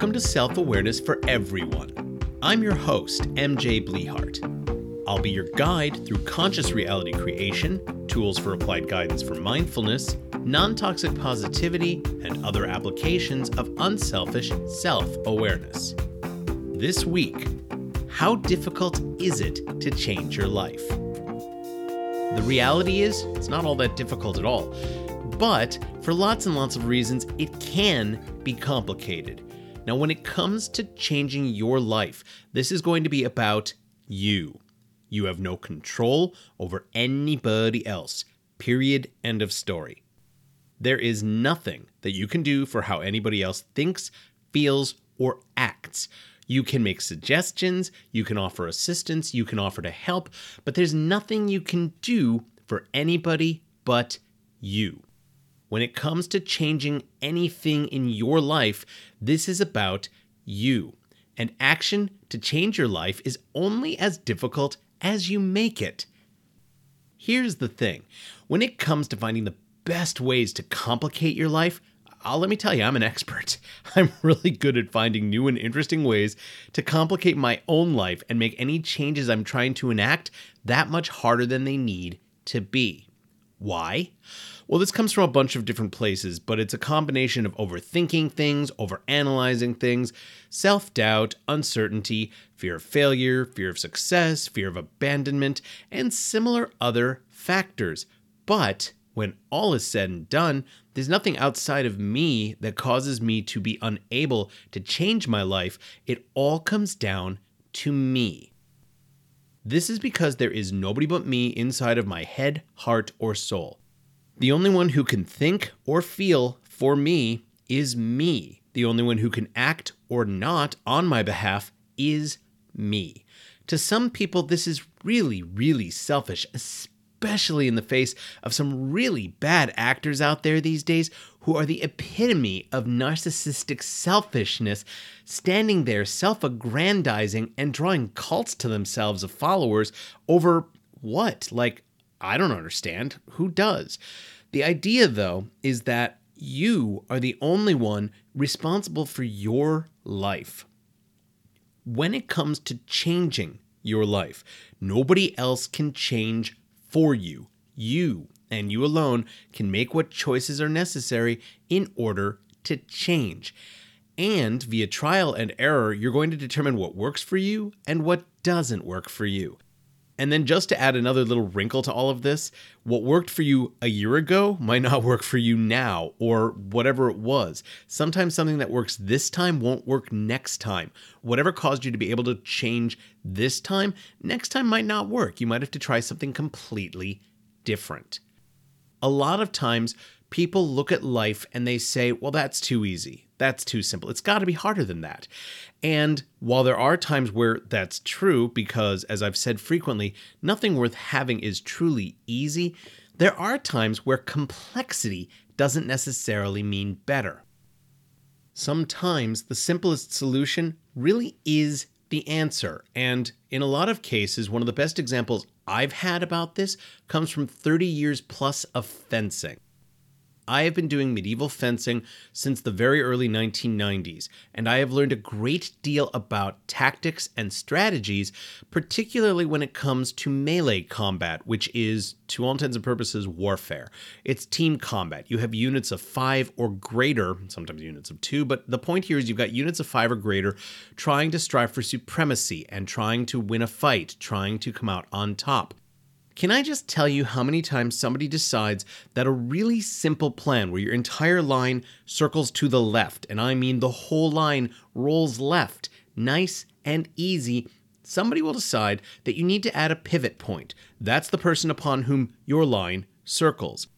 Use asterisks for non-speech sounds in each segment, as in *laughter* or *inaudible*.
Welcome to Self Awareness for Everyone. I'm your host, MJ Blehart. I'll be your guide through conscious reality creation, tools for applied guidance for mindfulness, non toxic positivity, and other applications of unselfish self awareness. This week, how difficult is it to change your life? The reality is, it's not all that difficult at all. But for lots and lots of reasons, it can be complicated. Now, when it comes to changing your life, this is going to be about you. You have no control over anybody else. Period. End of story. There is nothing that you can do for how anybody else thinks, feels, or acts. You can make suggestions, you can offer assistance, you can offer to help, but there's nothing you can do for anybody but you. When it comes to changing anything in your life, this is about you. And action to change your life is only as difficult as you make it. Here's the thing when it comes to finding the best ways to complicate your life, I'll let me tell you, I'm an expert. *laughs* I'm really good at finding new and interesting ways to complicate my own life and make any changes I'm trying to enact that much harder than they need to be. Why? Well, this comes from a bunch of different places, but it's a combination of overthinking things, overanalyzing things, self doubt, uncertainty, fear of failure, fear of success, fear of abandonment, and similar other factors. But when all is said and done, there's nothing outside of me that causes me to be unable to change my life. It all comes down to me. This is because there is nobody but me inside of my head, heart, or soul. The only one who can think or feel for me is me. The only one who can act or not on my behalf is me. To some people, this is really, really selfish, especially in the face of some really bad actors out there these days who are the epitome of narcissistic selfishness, standing there self aggrandizing and drawing cults to themselves of followers over what? Like I don't understand. Who does? The idea, though, is that you are the only one responsible for your life. When it comes to changing your life, nobody else can change for you. You and you alone can make what choices are necessary in order to change. And via trial and error, you're going to determine what works for you and what doesn't work for you. And then just to add another little wrinkle to all of this, what worked for you a year ago might not *laughs* work for you now or whatever it was. Sometimes something that works this time won't work next time. Whatever caused you to be able to change this time, next time might not work. You might have to try something completely different. A lot of times, people look at life and they say, well, that's too easy. That's too simple. It's got to be harder than that. And while there are times where that's true, because as I've said frequently, nothing worth having is truly easy, there are times where complexity doesn't necessarily mean better. Sometimes the simplest solution really is the answer. And in a lot of cases, one of the best examples I've had about this comes from 30 years plus of fencing. I have been doing medieval fencing since the very early 1990s, and I have learned a great deal about tactics and strategies, particularly when it comes to melee combat, which is, to all intents and purposes, warfare. It's team combat. You have units of five or greater, sometimes units of two, but the point here is you've got units of five or greater trying to strive for supremacy and trying to win a fight, trying to come out on top. Can I just tell you how many times somebody decides that a really simple plan where your entire line circles to the left, and I mean the whole line rolls left, nice and easy, somebody will decide that you need to add a pivot point. That's the person upon whom your line circles.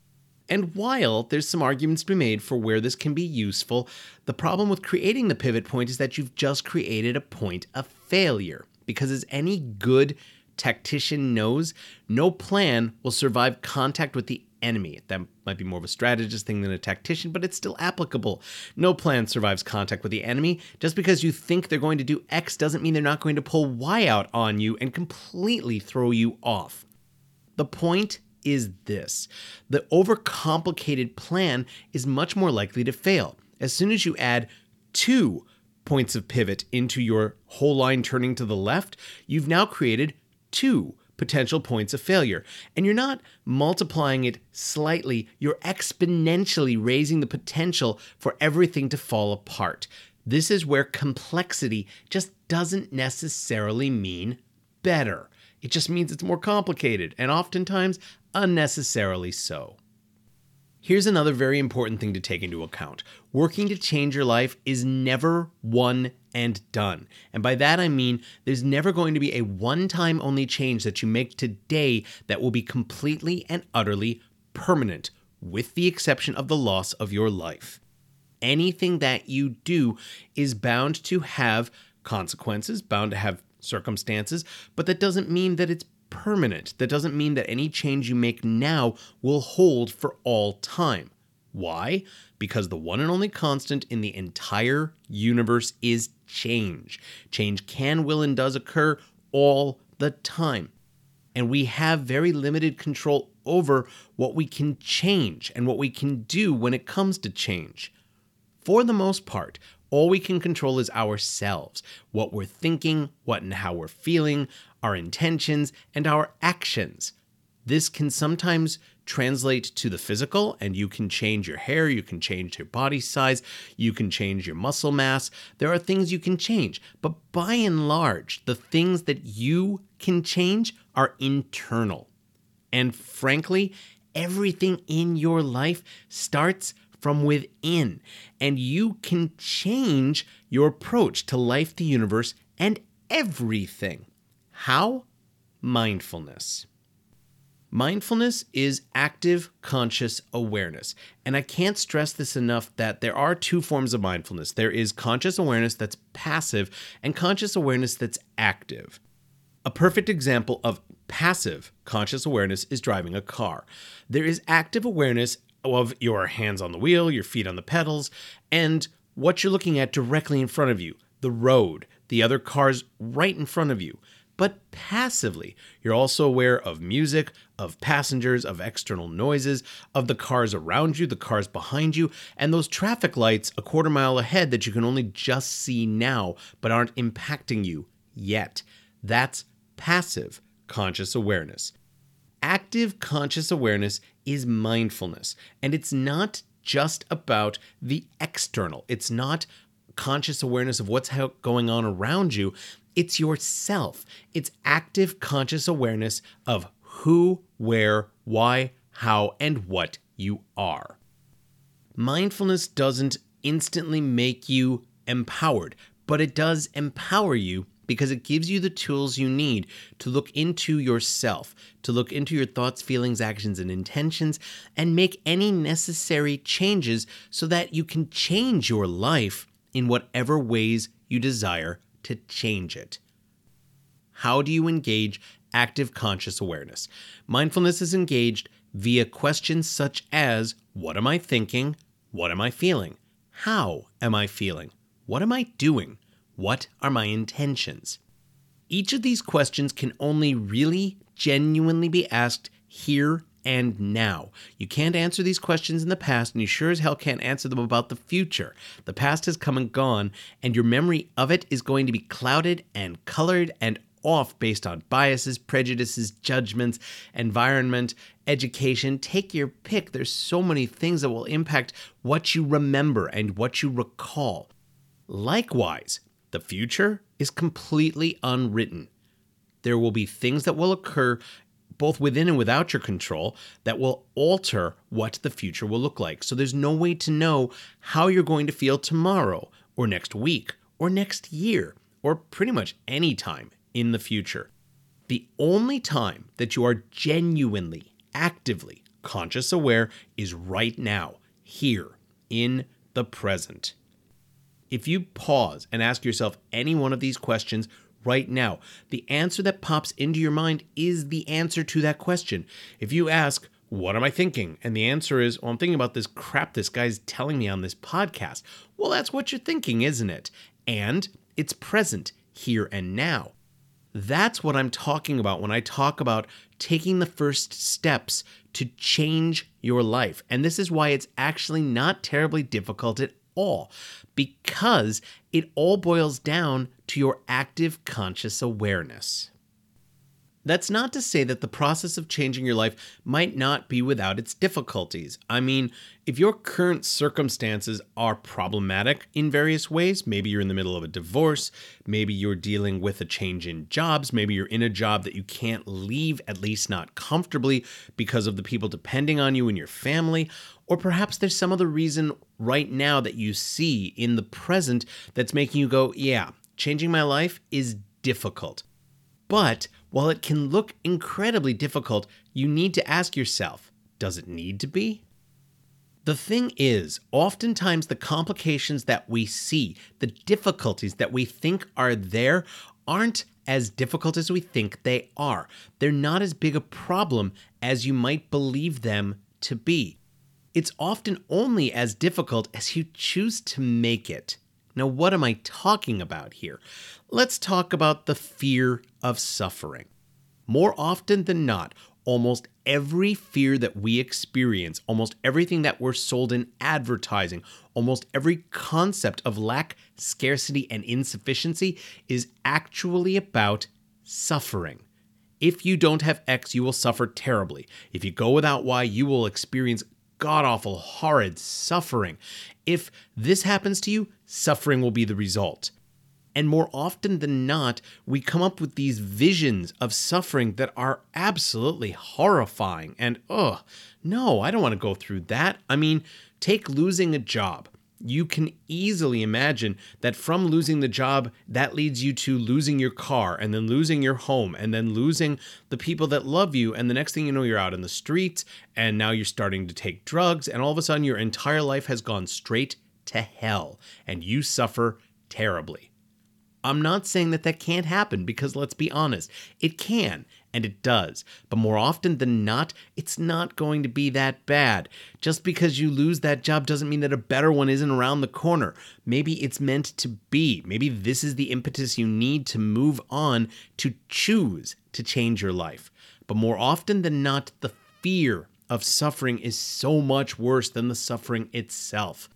And while there's some arguments to be made for where this can be useful, the problem with creating the pivot point is that you've just created a point of failure. Because as any good tactician knows, no plan will survive contact with the enemy. That might be more of a strategist thing than a tactician, but it's still applicable. No plan survives contact with the enemy. Just because you think they're going to do X doesn't mean they're not going to pull Y out on you and completely throw you off. The point is this the overcomplicated plan is much more likely to fail. As soon as you add two points of pivot into your whole line turning to the left, you've now created two potential points of failure. And you're not multiplying it slightly, you're exponentially raising the potential for everything to fall apart. This is where complexity just doesn't necessarily mean better. It just means it's more complicated and oftentimes unnecessarily so. Here's another very important thing to take into account working to change your life is never one and done. And by that I mean there's never going to be a one time only change that you make today that will be completely and utterly permanent, with the exception of the loss of your life. Anything that you do is bound to have consequences, bound to have circumstances, but that doesn't mean that it's permanent. That doesn't mean that any change you make now will hold for all time. Why? Because the one and only constant in the entire universe is change. Change can, will, and does occur all the time. And we have very limited control over what we can change and what we can do when it comes to change. For the most part, all we can control is ourselves, what we're thinking, what and how we're feeling, our intentions, and our actions. This can sometimes translate to the physical, and you can change your hair, you can change your body size, you can change your muscle mass. There are things you can change, but by and large, the things that you can change are internal. And frankly, everything in your life starts from within, and you can change your approach to life, the universe, and everything. How? Mindfulness. Mindfulness is active conscious awareness. And I can't stress this enough that there are two forms of mindfulness there is conscious awareness that's passive, and conscious awareness that's active. A perfect example of passive conscious awareness is driving a car. There is active awareness of your hands on the wheel, your feet on the pedals, and what you're looking at directly in front of you the road, the other cars right in front of you but passively. You're also aware of music, of passengers, of external noises, of the cars around you, the cars behind you, and those traffic lights a quarter mile ahead that you can only just see now but aren't impacting you yet. That's passive conscious awareness. Active conscious awareness is mindfulness, and it's not just about the external. It's not conscious awareness of what's going on around you. It's yourself. It's active conscious awareness of who, where, why, how, and what you are. Mindfulness doesn't instantly make you empowered, but it does empower you because it gives you the tools you need to look into yourself, to look into your thoughts, feelings, actions, and intentions, and make any necessary changes so that you can change your life in whatever ways you desire to change it. How do you engage active conscious awareness? Mindfulness is engaged via questions such as What am I thinking? What am I feeling? How am I feeling? What am I doing? What are my intentions? Each of these questions can only really genuinely be asked here and now. You can't answer these questions in the past, and you sure as hell can't answer them about the future. The past has come and gone, and your memory of it is going to be clouded and colored and off based on biases, prejudices, judgments, environment, education. Take your pick. There's so many things that will impact what you remember and what you recall. Likewise, the future is completely unwritten. There will be things that will occur both within and without your control, that will alter what the future will look like. So there's no way to know how you're going to feel tomorrow, or next week, or next year, or pretty much any time in the future. The only time that you are genuinely, actively conscious aware is right now, here, in the present. If you pause and ask yourself any one of these questions right now. The answer that pops into your mind is the answer to that question. If you ask, what am I thinking? And the answer is, well, I'm thinking about this crap this guy's telling me on this podcast. Well, that's what you're thinking, isn't it? And it's present here and now. That's what I'm talking about when I talk about taking the first steps to change your life. And this is why it's actually not terribly difficult at all because it all boils down to your active conscious awareness. That's not to say that the process of changing your life might not be without its difficulties. I mean, if your current circumstances are problematic in various ways, maybe you're in the middle of a divorce, maybe you're dealing with a change in jobs, maybe you're in a job that you can't leave, at least not comfortably, because of the people depending on you and your family, or perhaps there's some other reason right now that you see in the present that's making you go, yeah, changing my life is difficult. But while it can look incredibly difficult, you need to ask yourself does it need to be? The thing is, oftentimes the complications that we see, the difficulties that we think are there, aren't as difficult as we think they are. They're not as big a problem as you might believe them to be. It's often only as difficult as you choose to make it. Now, what am I talking about here? Let's talk about the fear of suffering. More often than not, almost every fear that we experience, almost everything that we're sold in advertising, almost every concept of lack, scarcity, and insufficiency is actually about suffering. If you don't have X, you will suffer terribly. If you go without Y, you will experience god awful, horrid suffering. If this happens to you, suffering will be the result. And more often than not, we come up with these visions of suffering that are absolutely horrifying. And, ugh, no, I don't want to go through that. I mean, take losing a job. You can easily imagine that from losing the job, that leads you to losing your car and then losing your home and then losing the people that love you. And the next thing you know, you're out in the streets and now you're starting to take drugs. And all of a sudden, your entire life has gone straight to hell and you suffer terribly. I'm not saying that that can't happen because let's be honest, it can and it does. But more often than not, it's not going to be that bad. Just because you lose that job doesn't mean that a better one isn't around the corner. Maybe it's meant to be. Maybe this is the impetus you need to move on to choose to change your life. But more often than not, the fear of suffering is so much worse than the suffering itself.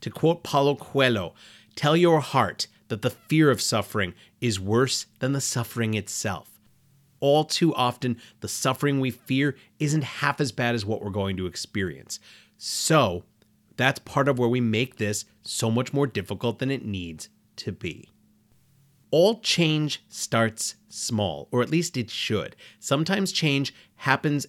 To quote Paulo Coelho, tell your heart that the fear of suffering is worse than the suffering itself. All too often, the suffering we fear isn't half as bad as what we're going to experience. So, that's part of where we make this so much more difficult than it needs to be. All change starts small, or at least it should. Sometimes change happens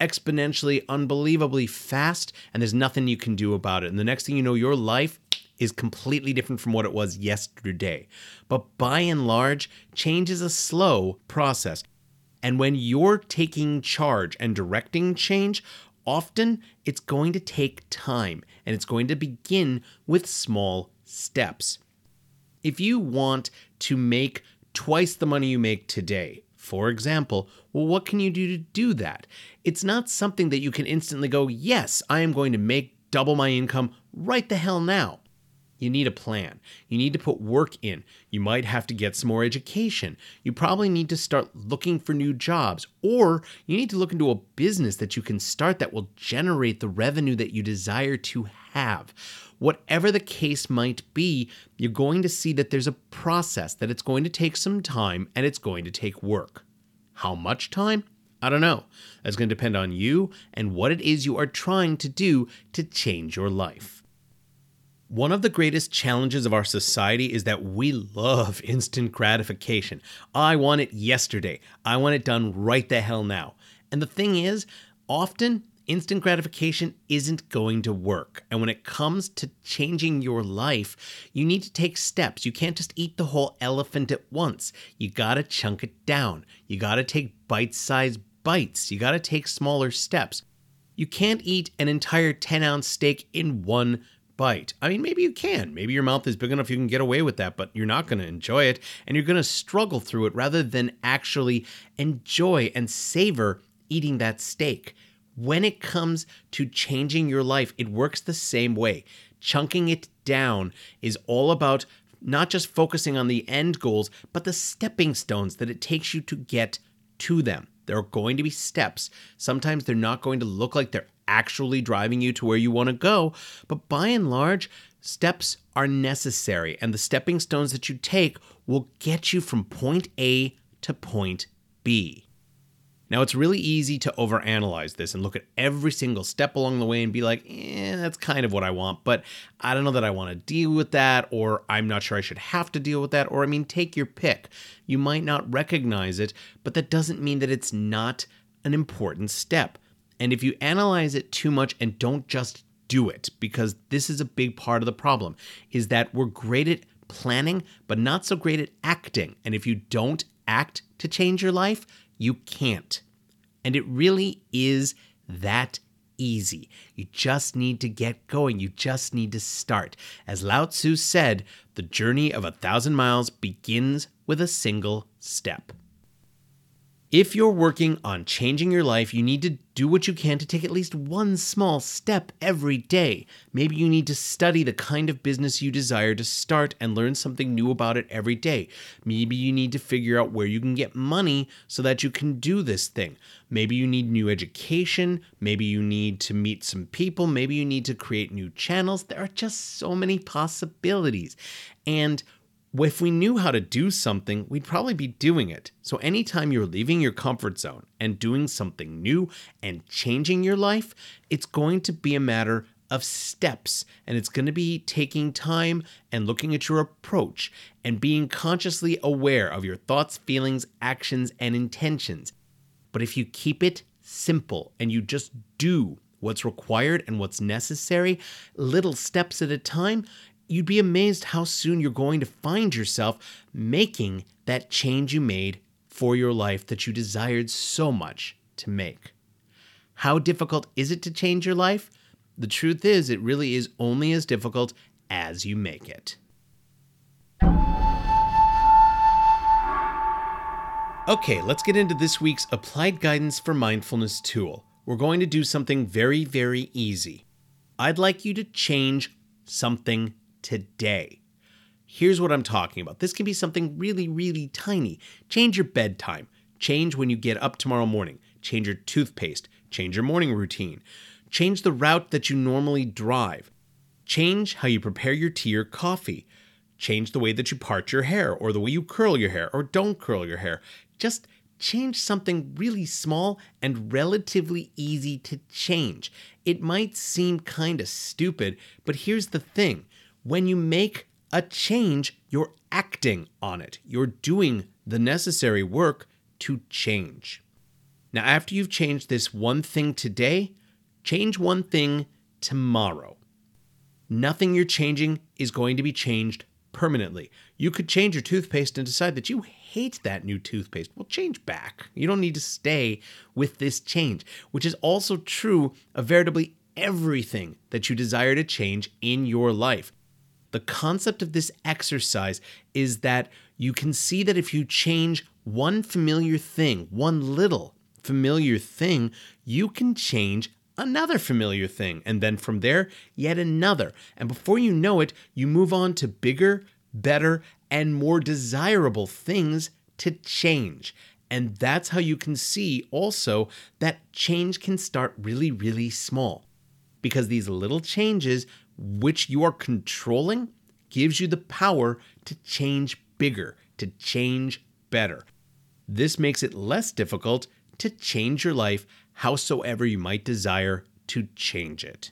exponentially, unbelievably fast, and there's nothing you can do about it. And the next thing you know, your life is completely different from what it was yesterday. But by and large, change is a slow process. And when you're taking charge and directing change, often it's going to take time and it's going to begin with small steps. If you want to make twice the money you make today, for example, well, what can you do to do that? It's not something that you can instantly go, yes, I am going to make double my income right the hell now. You need a plan. You need to put work in. You might have to get some more education. You probably need to start looking for new jobs, or you need to look into a business that you can start that will generate the revenue that you desire to have. Whatever the case might be, you're going to see that there's a process, that it's going to take some time and it's going to take work. How much time? I don't know. That's going to depend on you and what it is you are trying to do to change your life. One of the greatest challenges of our society is that we love instant gratification. I want it yesterday. I want it done right the hell now. And the thing is, often instant gratification isn't going to work. And when it comes to changing your life, you need to take steps. You can't just eat the whole elephant at once. You gotta chunk it down. You gotta take bite sized bites. You gotta take smaller steps. You can't eat an entire 10 ounce steak in one bite. I mean, maybe you can. Maybe your mouth is big enough you can get away with that, but you're not going to enjoy it and you're going to struggle through it rather than actually enjoy and savor eating that steak. When it comes to changing your life, it works the same way. Chunking it down is all about not just focusing on the end goals, but the stepping stones that it takes you to get to them. There are going to be steps. Sometimes they're not going to look like they're actually driving you to where you want to go. But by and large, steps are necessary, and the stepping stones that you take will get you from point A to point B. Now, it's really easy to overanalyze this and look at every single step along the way and be like, eh, that's kind of what I want, but I don't know that I want to deal with that, or I'm not sure I should have to deal with that, or I mean, take your pick. You might not recognize it, but that doesn't mean that it's not an important step. And if you analyze it too much and don't just do it, because this is a big part of the problem, is that we're great at planning, but not so great at acting. And if you don't act to change your life, you can't. And it really is that easy. You just need to get going. You just need to start. As Lao Tzu said, the journey of a thousand miles begins with a single step. If you're working on changing your life, you need to do what you can to take at least one small step every day. Maybe you need to study the kind of business you desire to start and learn something new about it every day. Maybe you need to figure out where you can get money so that you can do this thing. Maybe you need new education. Maybe you need to meet some people. Maybe you need to create new channels. There are just so many possibilities. And if we knew how to do something, we'd probably be doing it. So, anytime you're leaving your comfort zone and doing something new and changing your life, it's going to be a matter of steps and it's going to be taking time and looking at your approach and being consciously aware of your thoughts, feelings, actions, and intentions. But if you keep it simple and you just do what's required and what's necessary, little steps at a time, you'd be amazed how soon you're going to find yourself making that change you made for your life that you desired so much to make. How difficult is it to change your life? The truth is, it really is only as difficult as you make it. Okay, let's get into this week's Applied Guidance for Mindfulness tool. We're going to do something very, very easy. I'd like you to change something today. Here's what I'm talking about. This can be something really, really tiny. Change your bedtime. Change when you get up tomorrow morning. Change your toothpaste. Change your morning routine. Change the route that you normally drive. Change how you prepare your tea or coffee. Change the way that you part your hair or the way you curl your hair or don't curl your hair. Just change something really small and relatively easy to change. It might seem kind of stupid, but here's the thing when you make a change, you're acting on it. You're doing the necessary work to change. Now, after you've changed this one thing today, change one thing tomorrow. Nothing you're changing is going to be changed permanently. You could change your toothpaste and decide that you hate that new toothpaste. Well, change back. You don't need to stay with this change, which is also true of veritably everything that you desire to change in your life. The concept of this exercise is that you can see that if you change one familiar thing, one little familiar thing, you can change another familiar thing. And then from there, yet another. And before you know it, you move on to bigger, better, and more desirable things to change. And that's how you can see also that change can start really, really small. Because these little changes which you are controlling gives you the power to change bigger, to change better. This makes it less difficult to change your life howsoever you might desire to change it.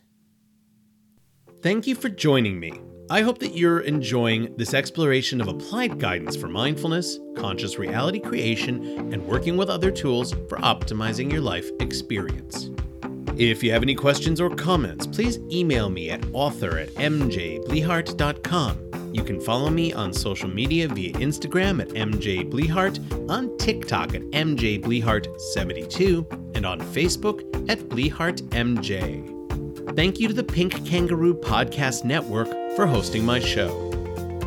Thank you for joining me. I hope that you're enjoying this exploration of applied guidance for mindfulness, conscious reality creation, and working with other tools for optimizing your life experience. If you have any questions or comments, please email me at author at mjblehart.com. You can follow me on social media via Instagram at mjblehart, on TikTok at mjblehart72, and on Facebook at blehartmj. Thank you to the Pink Kangaroo Podcast Network for hosting my show.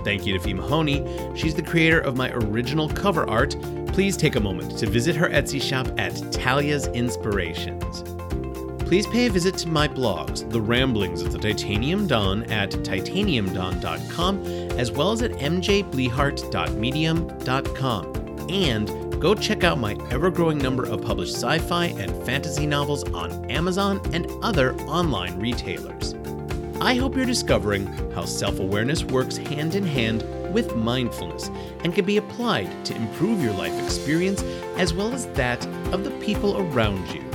Thank you to Fee Mahoney. She's the creator of my original cover art. Please take a moment to visit her Etsy shop at Talia's Inspirations please pay a visit to my blogs, The Ramblings of the Titanium Dawn at titaniumdawn.com, as well as at mjblehart.medium.com, and go check out my ever growing number of published sci fi and fantasy novels on Amazon and other online retailers. I hope you're discovering how self awareness works hand in hand with mindfulness and can be applied to improve your life experience as well as that of the people around you.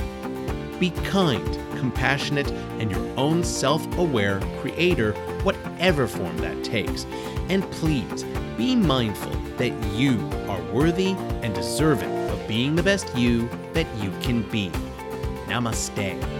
Be kind, compassionate, and your own self aware creator, whatever form that takes. And please be mindful that you are worthy and deserving of being the best you that you can be. Namaste.